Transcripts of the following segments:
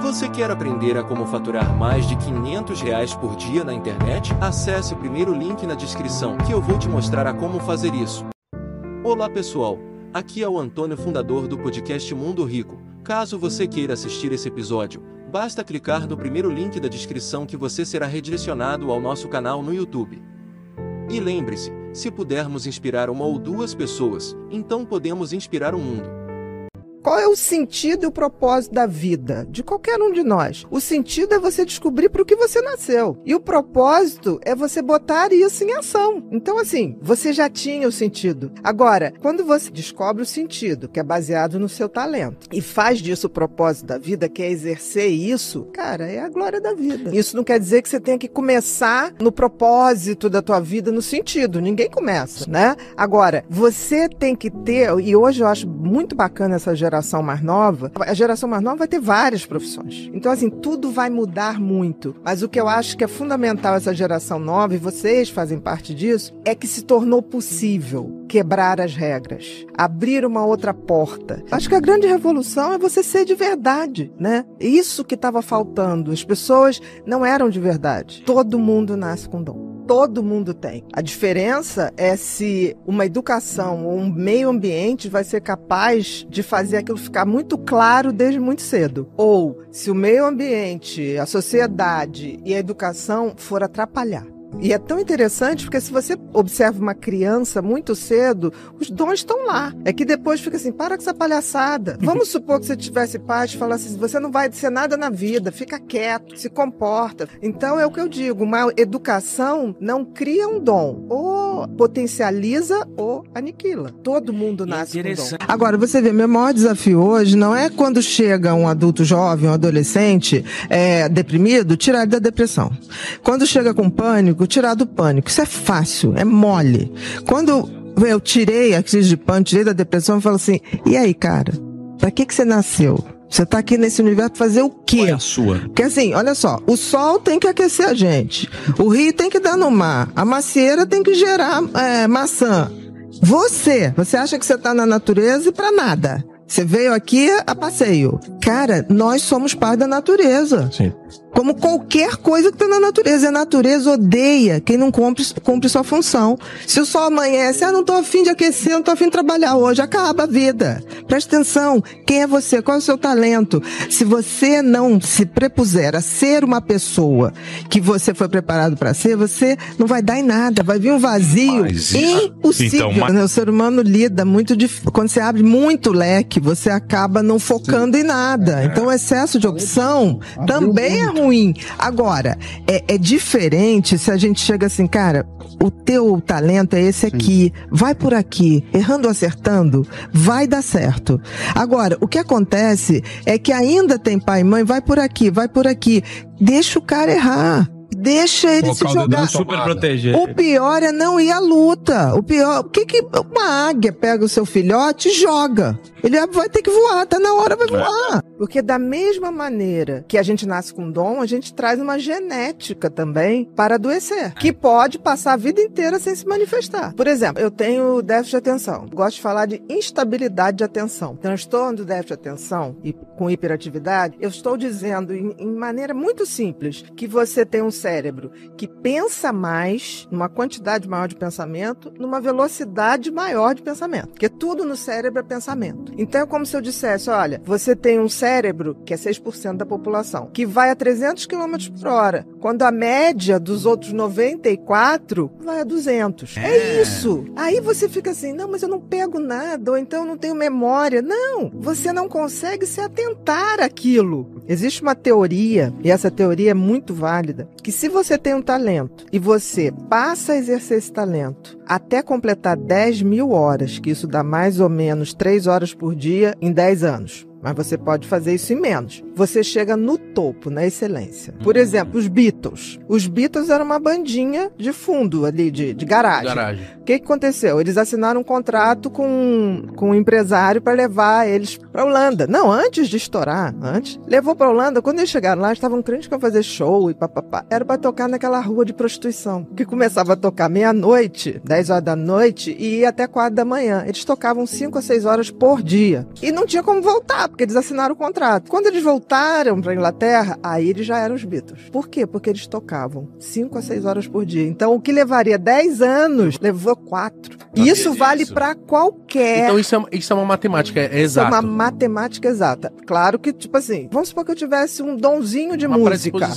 Você quer aprender a como faturar mais de 500 reais por dia na internet? Acesse o primeiro link na descrição que eu vou te mostrar a como fazer isso. Olá pessoal, aqui é o Antônio, fundador do podcast Mundo Rico. Caso você queira assistir esse episódio, basta clicar no primeiro link da descrição que você será redirecionado ao nosso canal no YouTube. E lembre-se, se pudermos inspirar uma ou duas pessoas, então podemos inspirar o mundo. Qual é o sentido e o propósito da vida de qualquer um de nós? O sentido é você descobrir para o que você nasceu. E o propósito é você botar isso em ação. Então, assim, você já tinha o sentido. Agora, quando você descobre o sentido, que é baseado no seu talento, e faz disso o propósito da vida, que é exercer isso, cara, é a glória da vida. Isso não quer dizer que você tenha que começar no propósito da tua vida, no sentido. Ninguém começa, né? Agora, você tem que ter, e hoje eu acho muito bacana essa geração geração mais nova, a geração mais nova vai ter várias profissões. Então, assim, tudo vai mudar muito. Mas o que eu acho que é fundamental essa geração nova, e vocês fazem parte disso, é que se tornou possível quebrar as regras, abrir uma outra porta. Acho que a grande revolução é você ser de verdade, né? Isso que estava faltando. As pessoas não eram de verdade. Todo mundo nasce com dom todo mundo tem. A diferença é se uma educação ou um meio ambiente vai ser capaz de fazer aquilo ficar muito claro desde muito cedo. Ou se o meio ambiente, a sociedade e a educação for atrapalhar. E é tão interessante porque se você observa uma criança muito cedo, os dons estão lá. É que depois fica assim, para com essa palhaçada. Vamos supor que você tivesse paz e falasse assim, você não vai ser nada na vida, fica quieto, se comporta. Então é o que eu digo, uma educação não cria um dom, ou potencializa ou aniquila. Todo mundo nasce com dom. Agora, você vê, meu maior desafio hoje não é quando chega um adulto jovem, um adolescente é, deprimido, tirar ele da depressão. Quando chega com pânico, pânico, tirar do pânico. Isso é fácil, é mole. Quando eu tirei a crise de pânico, tirei da depressão, eu falo assim: e aí, cara, pra que, que você nasceu? Você tá aqui nesse universo fazer o quê? Qual é a sua? Porque assim, olha só, o sol tem que aquecer a gente, o rio tem que dar no mar, a macieira tem que gerar é, maçã. Você, você acha que você tá na natureza e para nada. Você veio aqui a passeio. Cara, nós somos parte da natureza. Sim como qualquer coisa que está na natureza. A natureza odeia quem não cumpre, cumpre sua função. Se o sol amanhece, ah, não estou afim de aquecer, não estou afim de trabalhar hoje, acaba a vida. Preste atenção, quem é você? Qual é o seu talento? Se você não se prepuser a ser uma pessoa que você foi preparado para ser, você não vai dar em nada, vai vir um vazio mas, impossível. Então, mas... O ser humano lida muito dif... quando você abre muito leque, você acaba não focando Sim. em nada. Então o excesso de opção também é ruim ruim. Agora, é, é diferente se a gente chega assim, cara, o teu talento é esse aqui, vai por aqui, errando ou acertando, vai dar certo. Agora, o que acontece é que ainda tem pai e mãe, vai por aqui, vai por aqui. Deixa o cara errar. Deixa ele se jogar. Super proteger. O pior é não ir à luta. O pior, o que que uma águia pega o seu filhote e joga? Ele vai ter que voar, tá na hora, vai é. voar. Porque da mesma maneira que a gente nasce com dom, a gente traz uma genética também para adoecer, que pode passar a vida inteira sem se manifestar. Por exemplo, eu tenho déficit de atenção. Gosto de falar de instabilidade de atenção. Transtorno do déficit de atenção e com hiperatividade, eu estou dizendo em, em maneira muito simples que você tem um cérebro que pensa mais, numa quantidade maior de pensamento, numa velocidade maior de pensamento. Porque tudo no cérebro é pensamento. Então é como se eu dissesse: olha, você tem um cérebro, que é 6% da população, que vai a 300 km por hora, quando a média dos outros 94 vai a 200. É. é isso. Aí você fica assim: não, mas eu não pego nada, ou então eu não tenho memória. Não, você não consegue se atentar àquilo. Existe uma teoria, e essa teoria é muito válida, que se você tem um talento e você passa a exercer esse talento até completar 10 mil horas, que isso dá mais ou menos 3 horas por dia em 10 anos mas você pode fazer isso em menos. Você chega no topo, na excelência. Por exemplo, os Beatles. Os Beatles eram uma bandinha de fundo ali, de, de garagem. garagem. O que, que aconteceu? Eles assinaram um contrato com, com um empresário para levar eles para Holanda. Não, antes de estourar, antes. Levou para Holanda. Quando eles chegaram lá, estavam crentes que iam fazer show e papapá. Era para tocar naquela rua de prostituição, que começava a tocar meia-noite, 10 horas da noite e ia até 4 da manhã. Eles tocavam 5 a 6 horas por dia. E não tinha como voltar porque eles assinaram o contrato. Quando eles voltaram para Inglaterra, aí eles já eram os Beatles. Por quê? Porque eles tocavam 5 a 6 horas por dia. Então, o que levaria 10 anos, levou 4. E isso vale para qualquer. Então, isso é, isso é uma matemática é exata. Isso é uma matemática exata. Claro que, tipo assim, vamos supor que eu tivesse um donzinho de uma música.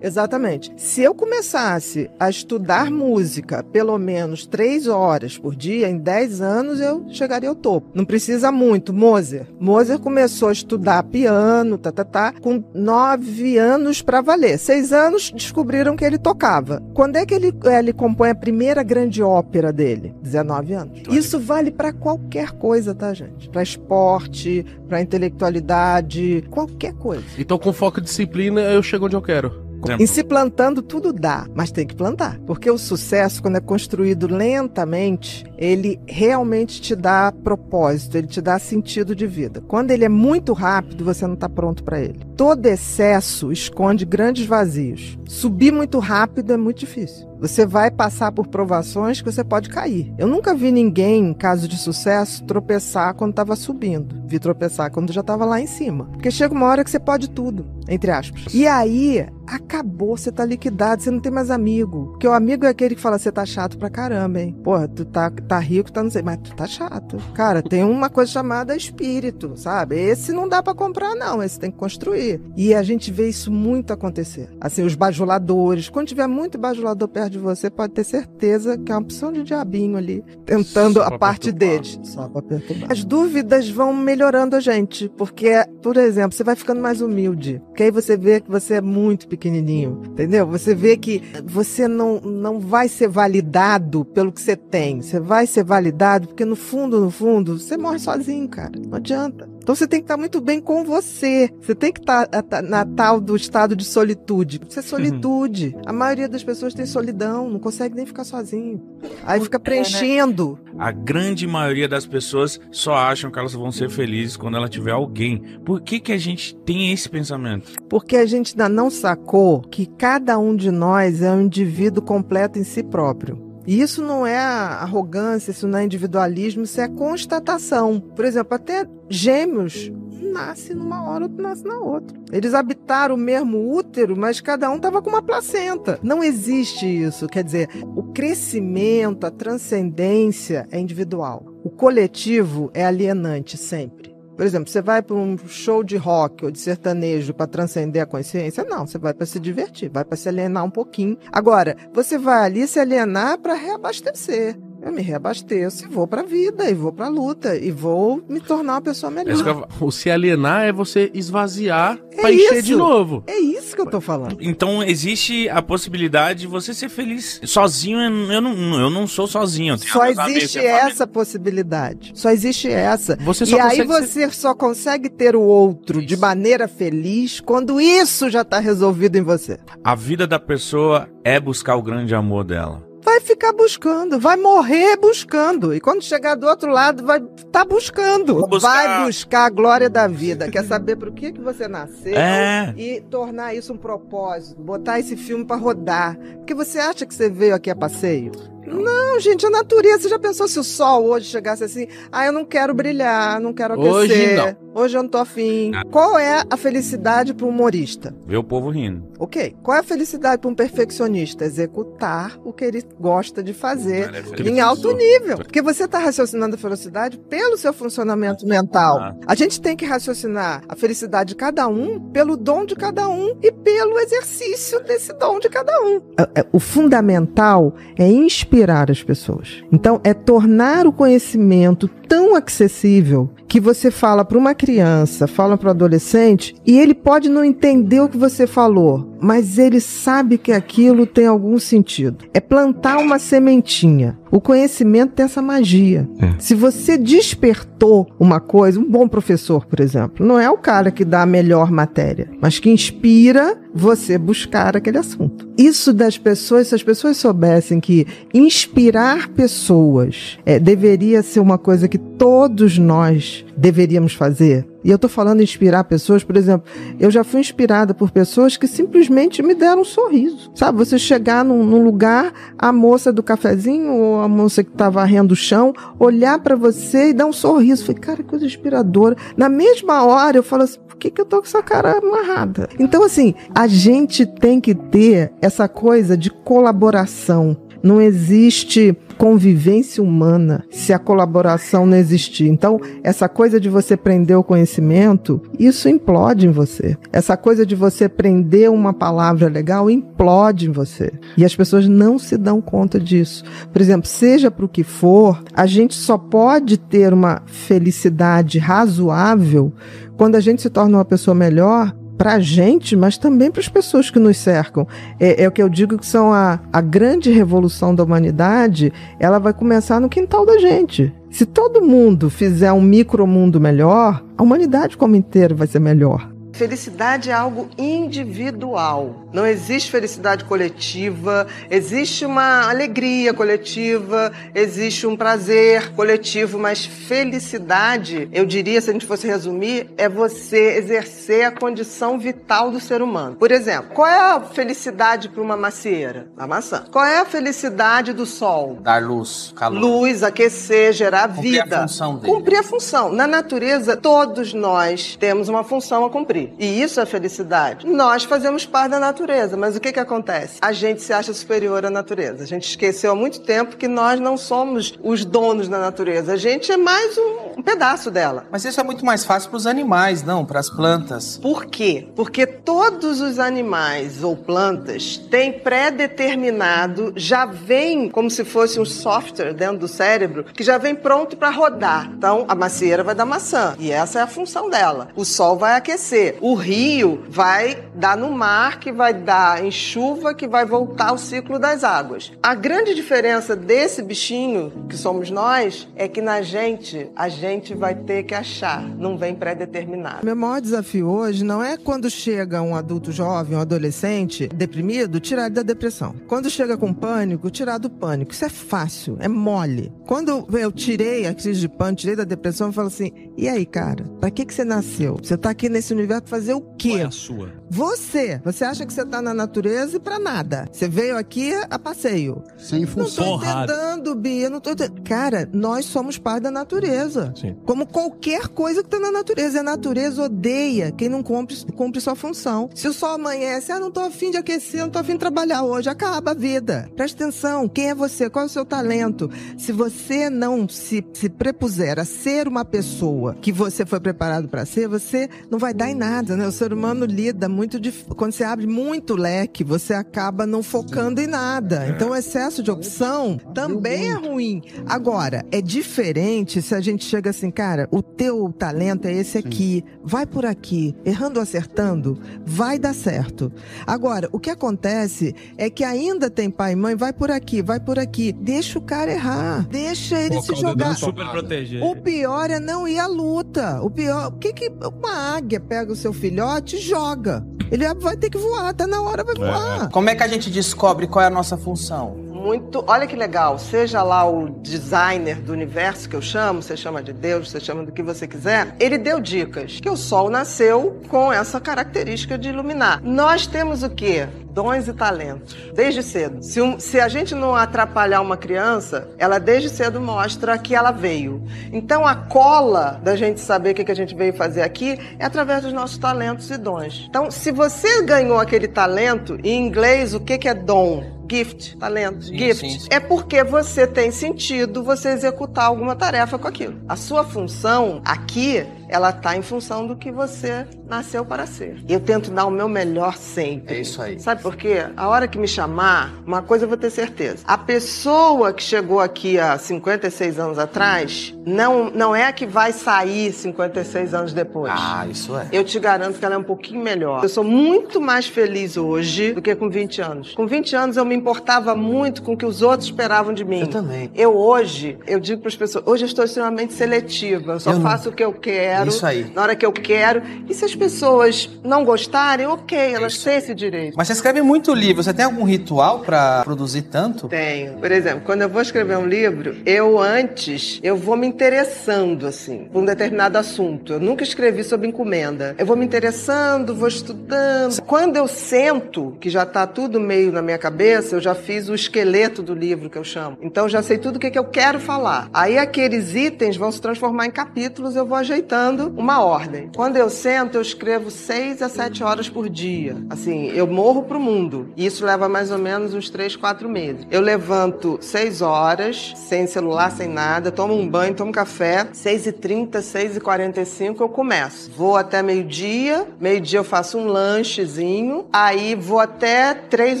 Exatamente. Se eu começasse a estudar música pelo menos 3 horas por dia, em 10 anos eu chegaria ao topo. Não precisa muito. Mozart. Mozart começou a estudar piano, tá, tá, tá, com 9 anos para valer. 6 anos descobriram que ele tocava. Quando é que ele, ele compõe a primeira grande ópera dele? 19 anos. Isso vale para qualquer coisa, tá, gente? Para esporte, para intelectualidade, qualquer coisa. Então, com foco e disciplina, eu chego onde eu quero. Em se plantando, tudo dá, mas tem que plantar. Porque o sucesso, quando é construído lentamente, ele realmente te dá propósito, ele te dá sentido de vida. Quando ele é muito rápido, você não está pronto para ele. Todo excesso esconde grandes vazios. Subir muito rápido é muito difícil. Você vai passar por provações que você pode cair. Eu nunca vi ninguém, em caso de sucesso, tropeçar quando estava subindo. Vi tropeçar quando já estava lá em cima. Porque chega uma hora que você pode tudo, entre aspas. E aí, acabou, você tá liquidado, você não tem mais amigo. Porque o amigo é aquele que fala, você tá chato pra caramba, hein? Porra, tu tá, tá rico, tá não sei, mas tu tá chato. Cara, tem uma coisa chamada espírito, sabe? Esse não dá para comprar, não, esse tem que construir. E a gente vê isso muito acontecer. Assim, os bajuladores, quando tiver muito bajulador perto de você, pode ter certeza que é uma opção de diabinho ali, tentando a parte deles. Só pra perturbar. As dúvidas vão melhorando a gente, porque, por exemplo, você vai ficando mais humilde, porque aí você vê que você é muito pequenininho, entendeu? Você vê que você não, não vai ser validado pelo que você tem, você vai ser validado porque no fundo, no fundo, você morre sozinho, cara. Não adianta. Então você tem que estar muito bem com você. Você tem que estar na tal do estado de solitude. Isso é uhum. solitude. A maioria das pessoas tem solidão, não consegue nem ficar sozinho. Aí fica preenchendo. É, né? A grande maioria das pessoas só acham que elas vão ser felizes quando ela tiver alguém. Por que, que a gente tem esse pensamento? Porque a gente ainda não sacou que cada um de nós é um indivíduo completo em si próprio. E isso não é arrogância, isso não é individualismo, isso é constatação. Por exemplo, até gêmeos nasce numa hora, outro nasce na outra. Eles habitaram o mesmo útero, mas cada um estava com uma placenta. Não existe isso. Quer dizer, o crescimento, a transcendência é individual. O coletivo é alienante sempre. Por exemplo, você vai para um show de rock ou de sertanejo para transcender a consciência? Não, você vai para se divertir, vai para se alienar um pouquinho. Agora, você vai ali se alienar para reabastecer. Eu me reabasteço e vou pra vida, e vou pra luta, e vou me tornar uma pessoa melhor. o se alienar é você esvaziar é pra encher de novo. É isso que eu tô falando. Então existe a possibilidade de você ser feliz. Sozinho, eu não, eu não sou sozinho. Só existe essa possibilidade. Só existe essa. Você e aí você ser... só consegue ter o outro isso. de maneira feliz quando isso já tá resolvido em você. A vida da pessoa é buscar o grande amor dela vai ficar buscando, vai morrer buscando. E quando chegar do outro lado, vai estar tá buscando. Buscar. Vai buscar a glória da vida. Quer saber por que, que você nasceu é. e tornar isso um propósito, botar esse filme para rodar. Porque você acha que você veio aqui a passeio? Não, gente, a natureza. Você já pensou se o sol hoje chegasse assim? Ah, eu não quero brilhar, não quero aquecer. Hoje não. Hoje eu não tô afim. Ah. Qual é a felicidade para um humorista? Ver o povo rindo. Ok. Qual é a felicidade para um perfeccionista? Executar o que ele gosta de fazer é em alto nível. Porque você está raciocinando a felicidade pelo seu funcionamento mental. Ah. A gente tem que raciocinar a felicidade de cada um pelo dom de cada um e pelo exercício desse dom de cada um. É, é, o fundamental é inspirar inspirar as pessoas. Então, é tornar o conhecimento tão acessível que você fala para uma criança, fala para o adolescente, e ele pode não entender o que você falou, mas ele sabe que aquilo tem algum sentido. É plantar uma sementinha. O conhecimento tem essa magia. É. Se você despertou uma coisa, um bom professor, por exemplo, não é o cara que dá a melhor matéria, mas que inspira você buscar aquele assunto. Isso das pessoas, se as pessoas soubessem que inspirar pessoas é, deveria ser uma coisa que todos nós deveríamos fazer, E eu tô falando inspirar pessoas, por exemplo, eu já fui inspirada por pessoas que simplesmente me deram um sorriso. Sabe, você chegar num, num lugar, a moça do cafezinho ou a moça que tá varrendo o chão, olhar para você e dar um sorriso. Falei, cara, que coisa inspiradora. Na mesma hora eu falo assim, por que, que eu tô com essa cara amarrada? Então, assim, a gente tem que ter essa coisa de colaboração. Não existe convivência humana se a colaboração não existir. Então, essa coisa de você prender o conhecimento, isso implode em você. Essa coisa de você prender uma palavra legal implode em você. E as pessoas não se dão conta disso. Por exemplo, seja para o que for, a gente só pode ter uma felicidade razoável quando a gente se torna uma pessoa melhor para a gente, mas também para as pessoas que nos cercam. É, é, o que eu digo que são a, a grande revolução da humanidade, ela vai começar no quintal da gente. Se todo mundo fizer um micromundo melhor, a humanidade como inteira vai ser melhor. Felicidade é algo individual. Não existe felicidade coletiva, existe uma alegria coletiva, existe um prazer coletivo, mas felicidade, eu diria, se a gente fosse resumir, é você exercer a condição vital do ser humano. Por exemplo, qual é a felicidade para uma macieira? A maçã. Qual é a felicidade do sol? Dar luz, calor. Luz, aquecer, gerar Cumprir vida. a função dele. Cumprir a função. Na natureza, todos nós temos uma função a cumprir. E isso é felicidade. Nós fazemos parte da natureza, mas o que, que acontece? A gente se acha superior à natureza. A gente esqueceu há muito tempo que nós não somos os donos da natureza. A gente é mais um, um pedaço dela. Mas isso é muito mais fácil para os animais, não para as plantas. Por quê? Porque todos os animais ou plantas têm pré-determinado, já vem como se fosse um software dentro do cérebro, que já vem pronto para rodar. Então, a macieira vai dar maçã, e essa é a função dela. O sol vai aquecer, o rio vai dar no mar, que vai dar em chuva, que vai voltar o ciclo das águas. A grande diferença desse bichinho, que somos nós, é que na gente, a gente vai ter que achar, não vem pré-determinado. Meu maior desafio hoje não é quando chega um adulto jovem, um adolescente deprimido, tirar ele da depressão. Quando chega com pânico, tirar do pânico. Isso é fácil, é mole. Quando eu tirei a crise de pânico, tirei da depressão, eu falo assim: e aí, cara, pra que, que você nasceu? Você tá aqui nesse universo pra fazer o quê? Qual é a sua? Você, você acha que você tá na natureza e pra nada. Você veio aqui a passeio. Sem Não função. tô Honrado. entendendo, Bia. Não tô entendendo. Cara, nós somos parte da natureza. Sim. Como qualquer coisa que tá na natureza. E a natureza odeia quem não cumpre, cumpre sua função. Se o sol amanhece, ah, não tô afim de aquecer, não tô afim de trabalhar hoje, acaba a vida. Presta atenção, quem é você? Qual é o seu talento? Se você não se, se prepuser a ser uma pessoa que você foi preparado para ser, você não vai dar em nada, né? O ser humano lida muito dif... quando você abre muito leque, você acaba não focando em nada. Então o excesso de opção também é ruim. Agora, é diferente se a gente chega assim, cara, o teu talento é esse aqui, vai por aqui, errando ou acertando, vai dar certo. Agora, o que acontece é que ainda tem pai e mãe, vai por aqui, vai por aqui, deixa o cara errar, deixa ele se jogar. Super proteger. O pior é não ir à luta. O pior, o que que uma águia pega o seu filhote e joga? Ele vai ter que voar, tá na hora, vai voar. Como é que a gente descobre qual é a nossa função? Muito, olha que legal, seja lá o designer do universo que eu chamo, você chama de Deus, você chama do que você quiser, ele deu dicas que o sol nasceu com essa característica de iluminar. Nós temos o quê? Dons e talentos, desde cedo. Se, um- se a gente não atrapalhar uma criança, ela desde cedo mostra que ela veio. Então a cola da gente saber o que, que a gente veio fazer aqui é através dos nossos talentos e dons. Então, se você ganhou aquele talento, em inglês, o que, que é dom? Gift, talento, Sim, gift. sim, sim. É porque você tem sentido você executar alguma tarefa com aquilo. A sua função aqui, ela tá em função do que você nasceu para ser. Eu tento dar o meu melhor sempre. É isso aí. Sabe por quê? A hora que me chamar, uma coisa eu vou ter certeza. A pessoa que chegou aqui há 56 anos atrás, não, não é a que vai sair 56 anos depois. Ah, isso é. Eu te garanto que ela é um pouquinho melhor. Eu sou muito mais feliz hoje do que com 20 anos. Com 20 anos eu me importava muito com o que os outros esperavam de mim. Eu também. Eu hoje, eu digo para as pessoas, hoje eu estou extremamente seletiva. Eu só Eu não. faço o que eu quero quero, Isso aí. na hora que eu quero. E se as pessoas não gostarem, ok, elas Isso têm esse direito. Mas você escreve muito livro. Você tem algum ritual pra produzir tanto? Tenho. Por exemplo, quando eu vou escrever um livro, eu antes, eu vou me interessando, assim, por um determinado assunto. Eu nunca escrevi sob encomenda. Eu vou me interessando, vou estudando. Quando eu sento, que já tá tudo meio na minha cabeça, eu já fiz o esqueleto do livro, que eu chamo. Então, eu já sei tudo o que, que eu quero falar. Aí, aqueles itens vão se transformar em capítulos, eu vou ajeitando uma ordem. Quando eu sento, eu escrevo seis a sete horas por dia. Assim, eu morro pro mundo. E isso leva mais ou menos uns três, quatro meses. Eu levanto seis horas, sem celular, sem nada, tomo um banho, tomo café. Seis e trinta, seis e quarenta e cinco, eu começo. Vou até meio-dia. Meio-dia eu faço um lanchezinho. Aí vou até três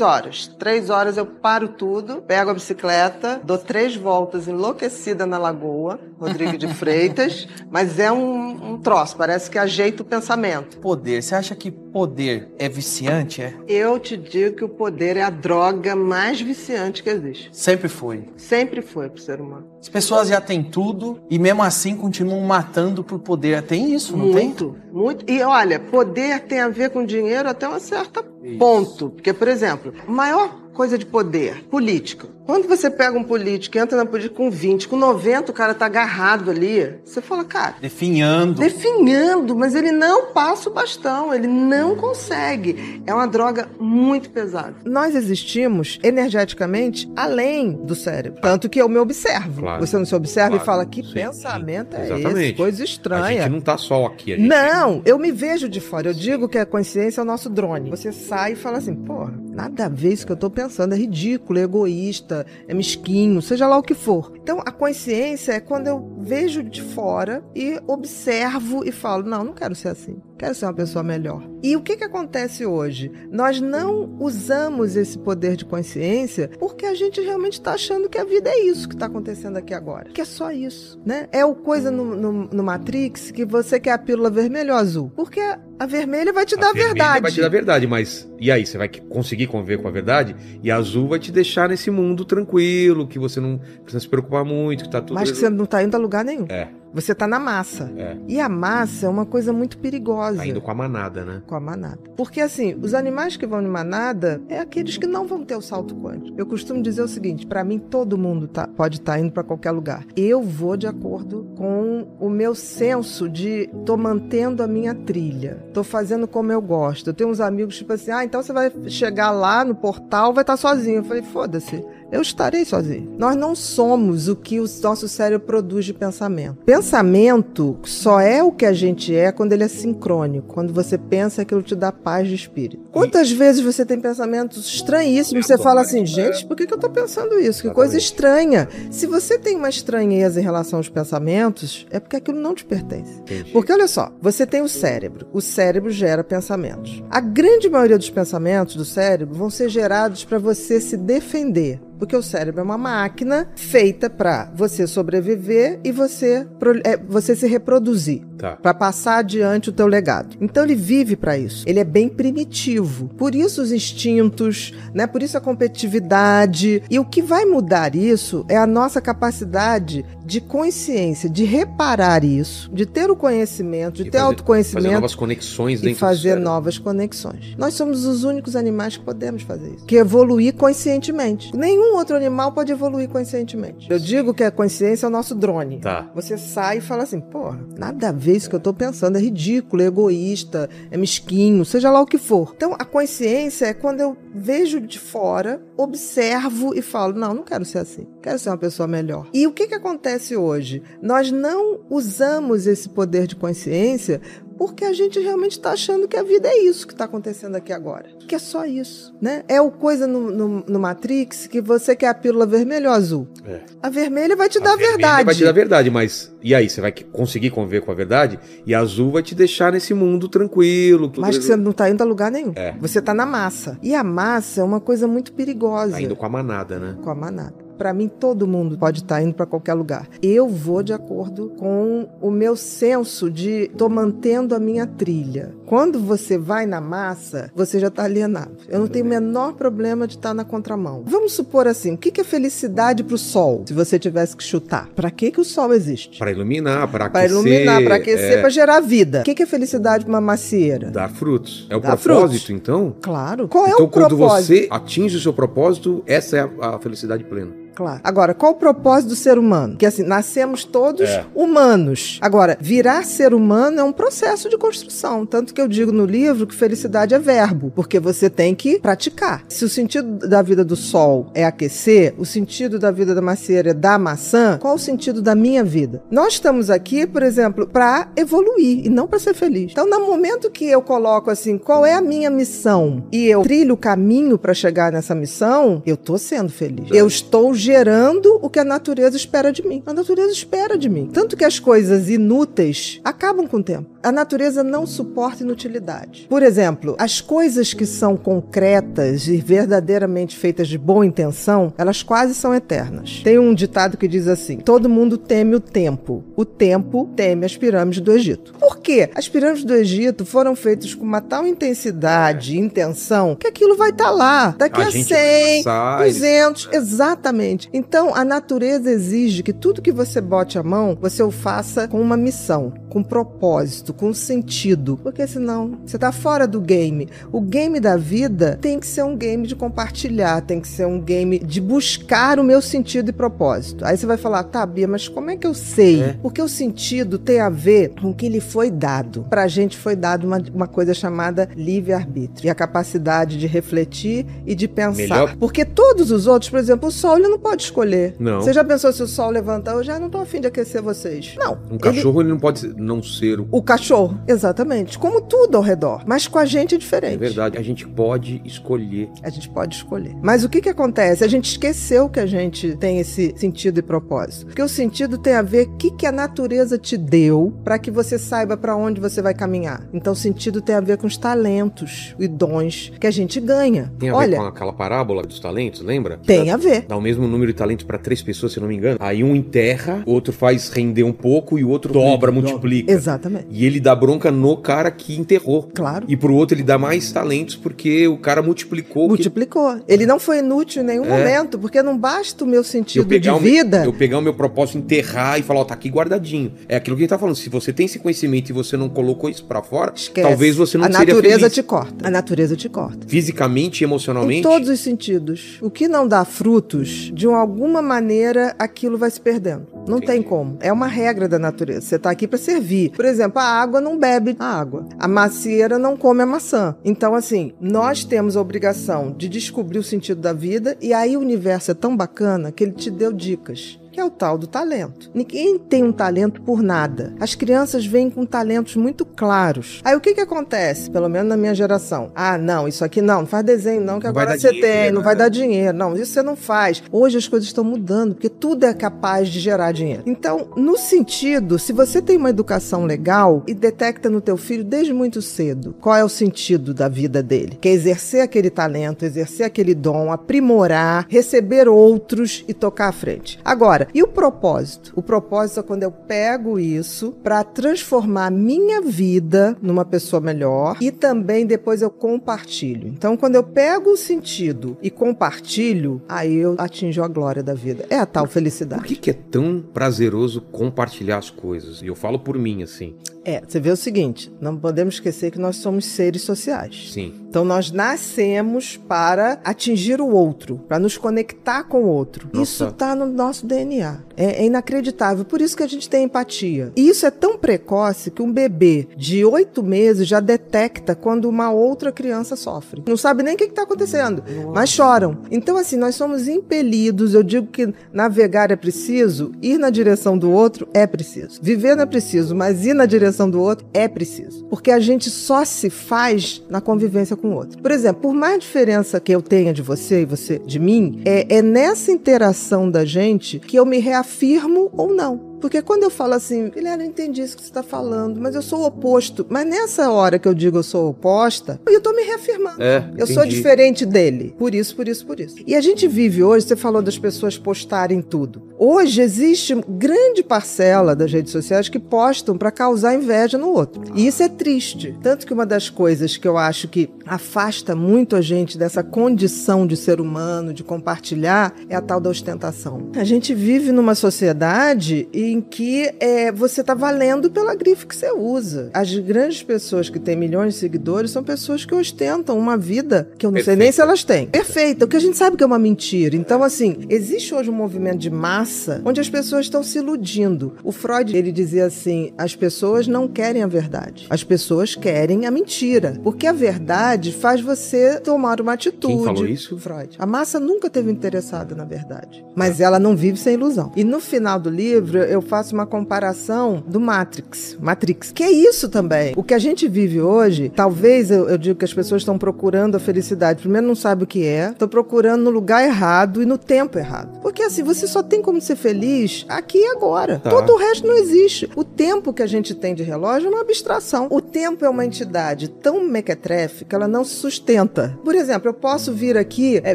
horas. Três horas eu paro tudo, pego a bicicleta, dou três voltas enlouquecida na lagoa, Rodrigo de Freitas. Mas é um, um troço, parece que ajeita o pensamento. Poder. Você acha que poder é viciante? É? Eu te digo que o poder é a droga mais viciante que existe. Sempre foi. Sempre foi pro ser humano. As pessoas já têm tudo e mesmo assim continuam matando por poder. Tem isso, não tem? muito, muito. E olha, poder tem a ver com dinheiro até um certo ponto. Porque, por exemplo, a maior coisa de poder, política. Quando você pega um político e entra na política com 20, com 90, o cara tá agarrado ali, você fala, cara, Definhando. definhando, mas ele não passa o bastão, ele não consegue. É uma droga muito pesada. Nós existimos energeticamente além do cérebro. Tanto que eu me observo. Claro. Você não se observa Claro. e fala, que Sim, pensamento é Exatamente. esse? Coisa A estranha. gente não tá só aqui. A gente Não, eu me vejo de fora. Eu digo que a consciência é o nosso drone. Você sai e fala assim, porra, nada a ver isso que eu tô pensando. É ridículo, é egoísta, é mesquinho, seja lá o que for. Então, a consciência é quando eu vejo de fora e observo e falo, não, não quero ser assim. Quero ser uma pessoa melhor. E o que, que acontece hoje? Nós não usamos esse poder de consciência porque a gente realmente está achando que a vida é isso que está acontecendo aqui agora. Que é só isso, né? É o coisa no, no, no Matrix que você quer a pílula vermelha ou azul. Porque a, vermelha vai te A dar a verdade. Vai te dar a verdade, mas e aí? Você vai conseguir conviver com a verdade? E a azul vai te deixar nesse mundo tranquilo, que você não precisa se preocupar muito, que tá tudo. Mas que você não está indo a lugar nenhum. É, Você está na massa. é. E a massa é uma coisa muito perigosa. Tá indo com a manada, né? com a manada. Porque assim, os animais que vão de manada é aqueles que não vão ter o salto quântico. Eu costumo dizer o seguinte, pra mim todo mundo tá- pode estar indo pra qualquer lugar. Eu vou de acordo com o meu senso de tô mantendo a minha trilha, tô fazendo como eu gosto. Eu tenho uns amigos tipo assim, ah, então você vai chegar lá no portal, vai estar sozinho. Eu falei, foda-se. Eu estarei sozinho. Nós não somos o que o nosso cérebro produz de pensamento. Pensamento só é o que a gente é quando ele é sincrônico. Quando você pensa, aquilo te dá paz de espírito. Quantas vezes você tem pensamentos estranhíssimos? Você fala assim, gente, por que, eu tô pensando isso? Que coisa estranha. Se você tem uma estranheza em relação aos pensamentos, é porque aquilo não te pertence. Porque olha só, você tem o cérebro. O cérebro gera pensamentos. A grande maioria dos pensamentos do cérebro vão ser gerados para você se defender. Porque o cérebro é uma máquina feita para você sobreviver e você, é, você se reproduzir Tá. para passar adiante o teu legado. Então ele vive para isso. Ele é bem primitivo. Por isso os instintos, né? Por isso a competitividade. E o que vai mudar isso é a nossa capacidade de consciência, de reparar isso, de ter o conhecimento, de E ter fazer- Fazer autoconhecimento novas conexões e dentro do fazer novas conexões. Nós somos os únicos animais que podemos fazer isso. Que evoluir conscientemente. Nenhum outro animal pode evoluir conscientemente. Eu digo que a consciência é o nosso drone. Tá. Você sai e fala assim, porra, nada a ver isso que eu tô pensando, é ridículo, é egoísta, é mesquinho, seja lá o que for. Então, a consciência é quando eu vejo de fora, observo e falo, não, não quero ser assim, quero ser uma pessoa melhor. E o que que acontece hoje? Nós não usamos esse poder de consciência porque a gente realmente está achando que a vida é isso que está acontecendo aqui agora. Que é só isso, né? É o coisa no, no- no Matrix que você quer a pílula vermelha ou azul. É. A vermelha vai te dar a vermelha verdade. Vai te dar a verdade, mas e aí? Você vai conseguir conviver com a verdade? E a azul vai te deixar nesse mundo tranquilo. tudo- Mas que você não tá indo a lugar nenhum. É. Você tá na massa. E a massa é uma coisa muito perigosa. Tá indo com a manada, né? Com a manada. Pra mim, todo mundo pode estar indo pra qualquer lugar. Eu vou de acordo com o meu senso de tô mantendo a minha trilha. Quando você vai na massa, você já está alienado. Eu não tenho o menor problema de estar tá na contramão. Vamos supor assim, o que é felicidade para o sol? Se você tivesse que chutar, para que que o sol existe? Para iluminar, para aquecer. Para iluminar, para aquecer, é... para gerar vida. O que é felicidade para uma macieira? Dar frutos. É o Dar propósito, frutos. então? Claro. Qual é então, o propósito? Então, quando você atinge o seu propósito, essa é a, a felicidade plena. Claro. Agora, qual o propósito do ser humano? Que assim, nascemos todos é. humanos. Agora, virar ser humano é um processo de construção. Tanto que eu digo no livro que felicidade é verbo, porque você tem que praticar. Se o sentido da vida do sol é aquecer, o sentido da vida da macieira é dar maçã, qual o sentido da minha vida? Nós estamos aqui, por exemplo, para evoluir e não para ser feliz. Então, no momento que eu coloco assim, qual é a minha missão e eu trilho o caminho para chegar nessa missão, eu tô sendo feliz. Eu estou gerando o que a natureza espera de mim. A natureza espera de mim. Tanto que as coisas inúteis acabam com o tempo. A natureza não suporta inutilidade. Por exemplo, as coisas que são concretas e verdadeiramente feitas de boa intenção, elas quase são eternas. Tem um ditado que diz assim: todo mundo teme o tempo. O tempo teme as pirâmides do Egito. Por quê? As pirâmides do Egito foram feitas com uma tal intensidade e intenção que aquilo vai estar tá lá daqui a, a 100, 200, exatamente. Então, a natureza exige que tudo que você bote a mão, você o faça com uma missão, com propósito, com sentido. Porque senão você está fora do game. O game da vida tem que ser um game de compartilhar, tem que ser um game de buscar o meu sentido e propósito. Aí você vai falar, tá, Bia, mas como é que eu sei? É. Porque o sentido tem a ver com o que lhe foi dado. Pra gente foi dado uma, uma coisa chamada livre-arbítrio e a capacidade de refletir e de pensar. Melhor. Porque todos os outros, por exemplo, o sol, ele não pode escolher. Não. Você já pensou se o sol levantar? Eu já não tô afim de aquecer vocês. Não. Um cachorro ele, ele não pode não ser o... o cachorro, exatamente. Como tudo ao redor. Mas com a gente é diferente. É verdade. A gente pode escolher. A gente pode escolher. Mas o que que acontece? A gente esqueceu que a gente tem esse sentido e propósito. Porque o sentido tem a ver o que que a natureza te deu para que você saiba para onde você vai caminhar. Então o sentido tem a ver com os talentos e dons que a gente ganha. Tem a Olha, ver com aquela parábola dos talentos, lembra? Tem a ver. Dá o mesmo número de talentos para três pessoas, se eu não me engano. Aí um enterra, o outro faz render um pouco e o outro dobra, multiplica. Exatamente. E ele dá bronca no cara que enterrou. Claro. E pro outro ele dá mais talentos porque o cara multiplicou. Multiplicou. Que... Ele não foi inútil em nenhum é. momento, porque não basta o meu sentido de vida. Meu, eu pegar o meu propósito, enterrar e falar, ó, oh, tá aqui guardadinho. É aquilo que ele tá falando. Se você tem esse conhecimento e você não colocou isso para fora, Esquece. talvez você não A natureza te corta. A natureza te corta. Fisicamente e emocionalmente. Em todos os sentidos. O que não dá frutos, de algum alguma maneira aquilo vai se perdendo. Não Entendi. tem como. É uma regra da natureza. Você está aqui para servir. Por exemplo, a água não bebe a água. A macieira não come a maçã. Então, assim, nós temos a obrigação de descobrir o sentido da vida e aí o universo é tão bacana que ele te deu dicas que é o tal do talento. Ninguém tem um talento por nada. As crianças vêm com talentos muito claros. Aí o que que acontece? Pelo menos na minha geração. Ah, não, isso aqui não, não faz desenho não, que não agora você dinheiro, tem, não vai né? dar dinheiro. Não, isso você não faz. Hoje as coisas estão mudando, porque tudo é capaz de gerar dinheiro. Então, no sentido, se você tem uma educação legal e detecta no teu filho desde muito cedo qual é o sentido da vida dele, que é exercer aquele talento, exercer aquele dom, aprimorar, receber outros e tocar à frente. Agora, E o propósito? O propósito é quando eu pego isso para transformar minha vida numa pessoa melhor e também depois eu compartilho. Então, quando eu pego o sentido e compartilho, aí eu atinjo a glória da vida. É a tal felicidade. Por que, que é tão prazeroso compartilhar as coisas? E eu falo por mim, assim. É, você vê o seguinte: não podemos esquecer que nós somos seres sociais. Sim. Então nós nascemos para atingir o outro, para nos conectar com o outro. Nossa. Isso está no nosso DNA. É, é, inacreditável. Por isso que a gente tem empatia. E isso é tão precoce que um bebê de oito meses já detecta quando uma outra criança sofre. Não sabe nem o que está acontecendo, Nossa. mas choram. Então, assim, nós somos impelidos. Eu digo que navegar é preciso, ir na direção do outro é preciso. Viver não é preciso, mas ir na direção do outro é preciso. Porque a gente só se faz na convivência com o outro. Por exemplo, por mais diferença que eu tenha de você e você de mim, é, é nessa interação da gente que eu me reafirmo ou não. Porque quando eu falo assim, Guilherme, eu entendi isso que você está falando, mas eu sou o oposto. Mas nessa hora que eu digo eu sou oposta, eu tô me reafirmando. É, eu sou entendi. diferente dele. Por isso, por isso, por isso. E a gente vive hoje, você falou das pessoas postarem tudo. Hoje existe grande parcela das redes sociais que postam para causar inveja no outro. E isso é triste. Tanto que uma das coisas que eu acho que afasta muito a gente dessa condição de ser humano, de compartilhar, é a tal da ostentação. A gente vive numa sociedade em que é, você está valendo pela grife que você usa. As grandes pessoas que têm milhões de seguidores são pessoas que ostentam uma vida que eu não sei nem se elas têm. Perfeita, o que a gente sabe que é uma mentira. Então, assim, existe hoje um movimento de massa onde as pessoas estão se iludindo. O Freud, ele dizia assim: as pessoas não querem a verdade, as pessoas querem a mentira. Porque a verdade faz você tomar uma atitude. Quem falou isso? Freud. A massa nunca teve interessada na verdade, mas ela não vive sem ilusão. E no final do livro eu faço uma comparação do Matrix, Matrix, que é isso também. O que a gente vive hoje, talvez eu, eu digo que as pessoas estão procurando a felicidade. Primeiro não sabe o que é, estão procurando no lugar errado e no tempo errado. Porque assim você só tem como ser feliz aqui e agora. Tá. Todo o resto não existe. O tempo que a gente tem de relógio é uma abstração. O tempo é uma entidade tão mequetrefe que ela não se sustenta. Por exemplo, eu posso vir aqui é,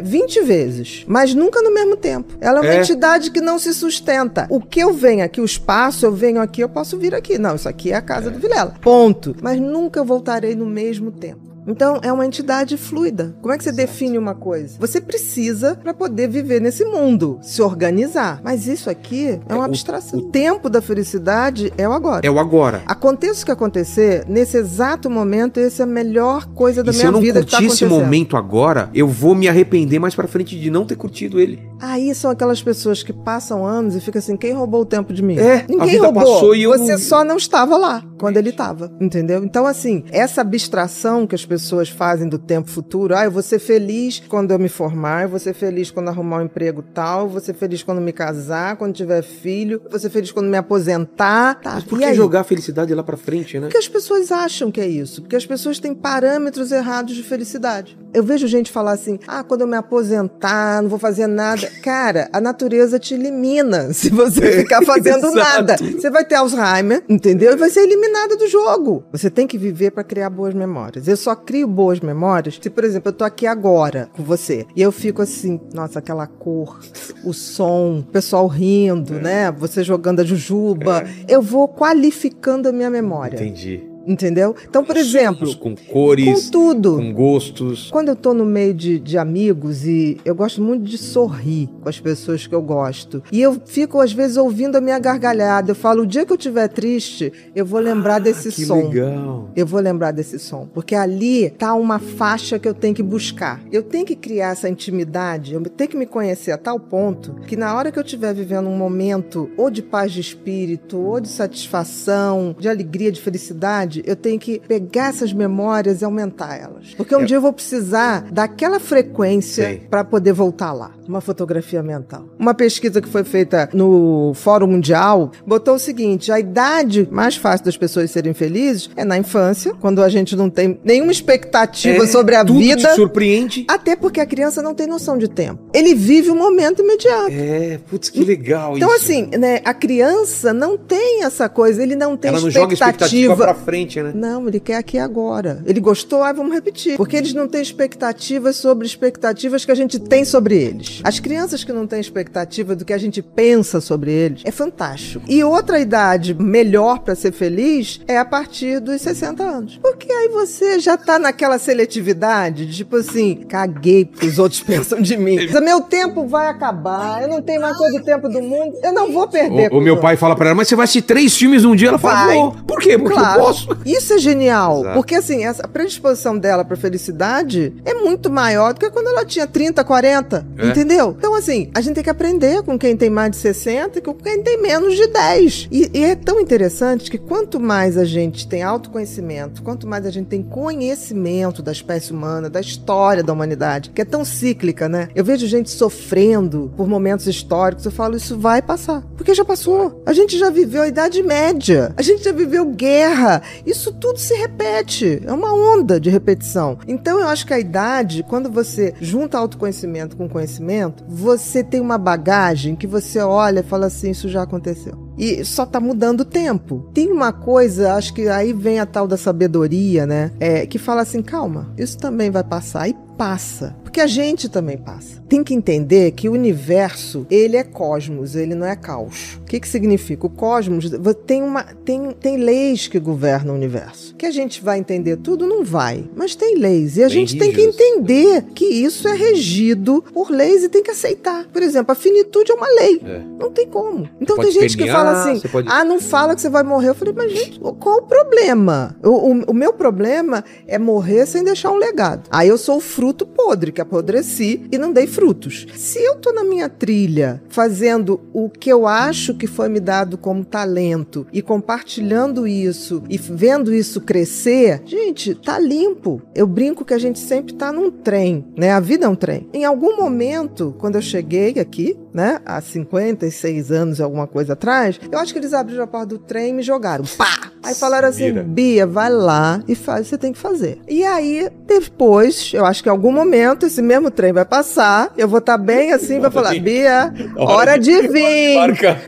20 vezes, mas nunca no mesmo tempo. Ela é uma É. entidade que não se sustenta. O que eu venho aqui, o espaço, eu venho aqui, eu posso vir aqui. Não, isso aqui é a casa do Vilela. Ponto. Mas nunca voltarei no mesmo tempo. Então, é uma entidade fluida. Como é que você define uma coisa? Você precisa para poder viver nesse mundo, se organizar. Mas isso aqui é uma o- abstração. O tempo da felicidade é o agora. É o agora. Aconteça o que acontecer, nesse exato momento, essa é a melhor coisa da E se minha eu não vida que tá curtir esse acontecendo. momento agora, eu vou me arrepender mais pra frente de não ter curtido ele. Aí são aquelas pessoas que passam anos e ficam assim, quem roubou o tempo de mim? É, Ninguém vida roubou. passou e eu Você não- só não estava lá quando ele estava, entendeu? Então, assim, essa abstração que as pessoas fazem do tempo futuro, ah, eu vou ser feliz quando eu me formar, eu vou ser feliz quando arrumar um emprego tal, eu vou ser feliz quando me casar, quando tiver filho, eu vou ser feliz quando me aposentar. Tá, Mas por que jogar a felicidade lá pra frente, né? Porque as pessoas acham que é isso. Porque as pessoas têm parâmetros errados de felicidade. Eu vejo gente falar assim: ah, quando eu me aposentar, não vou fazer nada. Cara, a natureza te elimina se você ficar fazendo nada. Você vai ter Alzheimer, entendeu? E vai ser eliminada do jogo. Você tem que viver para criar boas memórias. Eu só crio boas memórias se, por exemplo, eu tô aqui agora com você e eu fico assim: nossa, aquela cor, o som, o pessoal rindo, né? Você jogando a jujuba. Eu vou qualificando a minha memória. Entendi. Entendeu? Então, por exemplo, Com cores, com tudo. com gostos. Quando eu tô no meio de, de amigos e eu gosto muito de sorrir com as pessoas que eu gosto. E eu fico, às vezes, ouvindo a minha gargalhada. Eu falo, o dia que eu estiver triste, eu vou lembrar desse Ah, que som. legal. Eu vou lembrar desse som. Porque ali tá uma faixa que eu tenho que buscar. Eu tenho que criar essa intimidade, eu tenho que me conhecer a tal ponto que na hora que eu estiver vivendo um momento ou de paz de espírito, ou de satisfação, de alegria, de felicidade, eu tenho que pegar essas memórias e aumentar elas. Porque um É. dia eu vou precisar daquela frequência para poder voltar lá. Uma fotografia mental. Uma pesquisa que foi feita no Fórum Mundial botou o seguinte: a idade mais fácil das pessoas serem felizes é na infância, quando a gente não tem nenhuma expectativa É, sobre a vida. surpreende. Até porque a criança não tem noção de tempo. Ele vive o momento imediato. É, putz, que legal Então, isso. assim, né, a criança não tem essa coisa, ele não tem Ela não joga expectativa pra frente, né? não, ele quer aqui agora. Ele gostou, ah, vamos repetir. Porque eles não têm expectativas sobre expectativas que a gente tem sobre eles. As crianças que não têm expectativa do que a gente pensa sobre eles é fantástico. E outra idade melhor pra ser feliz é a partir dos 60 anos. Porque aí você já tá naquela seletividade, de, tipo assim, caguei porque os outros pensam de mim. Meu tempo vai acabar, eu não tenho mais todo o tempo do mundo, eu não vou perder. O, o meu outros. pai fala pra ela, mas você vai assistir três filmes num dia? Ela fala, Vai. vou. Por quê? Porque Claro. eu posso. Isso é genial. Exato. Porque, assim, essa a predisposição dela pra felicidade é muito maior do que quando ela tinha 30, 40. É. Entendeu? Então, assim, a gente tem que aprender com quem tem mais de 60 e com quem tem menos de 10. E, e é tão interessante que quanto mais a gente tem autoconhecimento, quanto mais a gente tem conhecimento da espécie humana, da história da humanidade, que é tão cíclica, né? Eu vejo gente sofrendo por momentos históricos, eu falo, isso vai passar. Porque já passou. A gente já viveu a Idade Média, a gente já viveu guerra. Isso tudo se repete. É uma onda de repetição. Então eu acho que a idade, quando você junta autoconhecimento com conhecimento, você tem uma bagagem que você olha e fala assim: isso já aconteceu. E só tá mudando o tempo. Tem uma coisa, acho que aí vem a tal da sabedoria, né? É, que fala assim: calma, isso também vai passar. E passa. Porque a gente também passa. Tem que entender que o universo, ele é cosmos, ele não é caos. O que, que significa? O cosmos tem, uma, tem, tem leis que governam o universo. Que a gente vai entender tudo? Não vai. Mas tem leis. E a Bem gente rígidos. tem que entender que isso é regido por leis e tem que aceitar. Por exemplo, a finitude é uma lei. É. Não tem como. Então tem gente que fala assim: pode... ah, não fala que você vai morrer. Eu falei, mas gente, qual o problema? O, o, o meu problema é morrer sem deixar um legado. Aí eu sou o fruto podre, que apodreci e não dei frutos. Se eu tô na minha trilha fazendo o que eu acho que foi me dado como talento e compartilhando isso e vendo isso crescer, gente, tá limpo. Eu brinco que a gente sempre tá num trem, né? A vida é um trem. Em algum momento, quando eu cheguei aqui, né, há 56 anos, alguma coisa atrás, eu acho que eles abriram a porta do trem e me jogaram. Pá! Aí falaram assim: Bia, vai lá e faz o que você tem que fazer. E aí, depois, eu acho que em algum momento esse mesmo trem vai passar, eu vou estar tá bem assim, vai falar: Bia, hora de vir.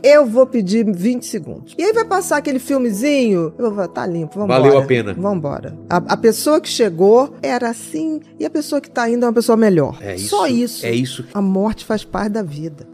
Eu vou pedir 20 segundos. E aí vai passar aquele filmezinho, eu vou falar: tá limpo, vamos Valeu a pena. Vamos embora. A, a, pessoa que chegou era assim e a pessoa que tá indo é uma pessoa melhor. É isso, Só isso. É isso. A morte faz parte da vida.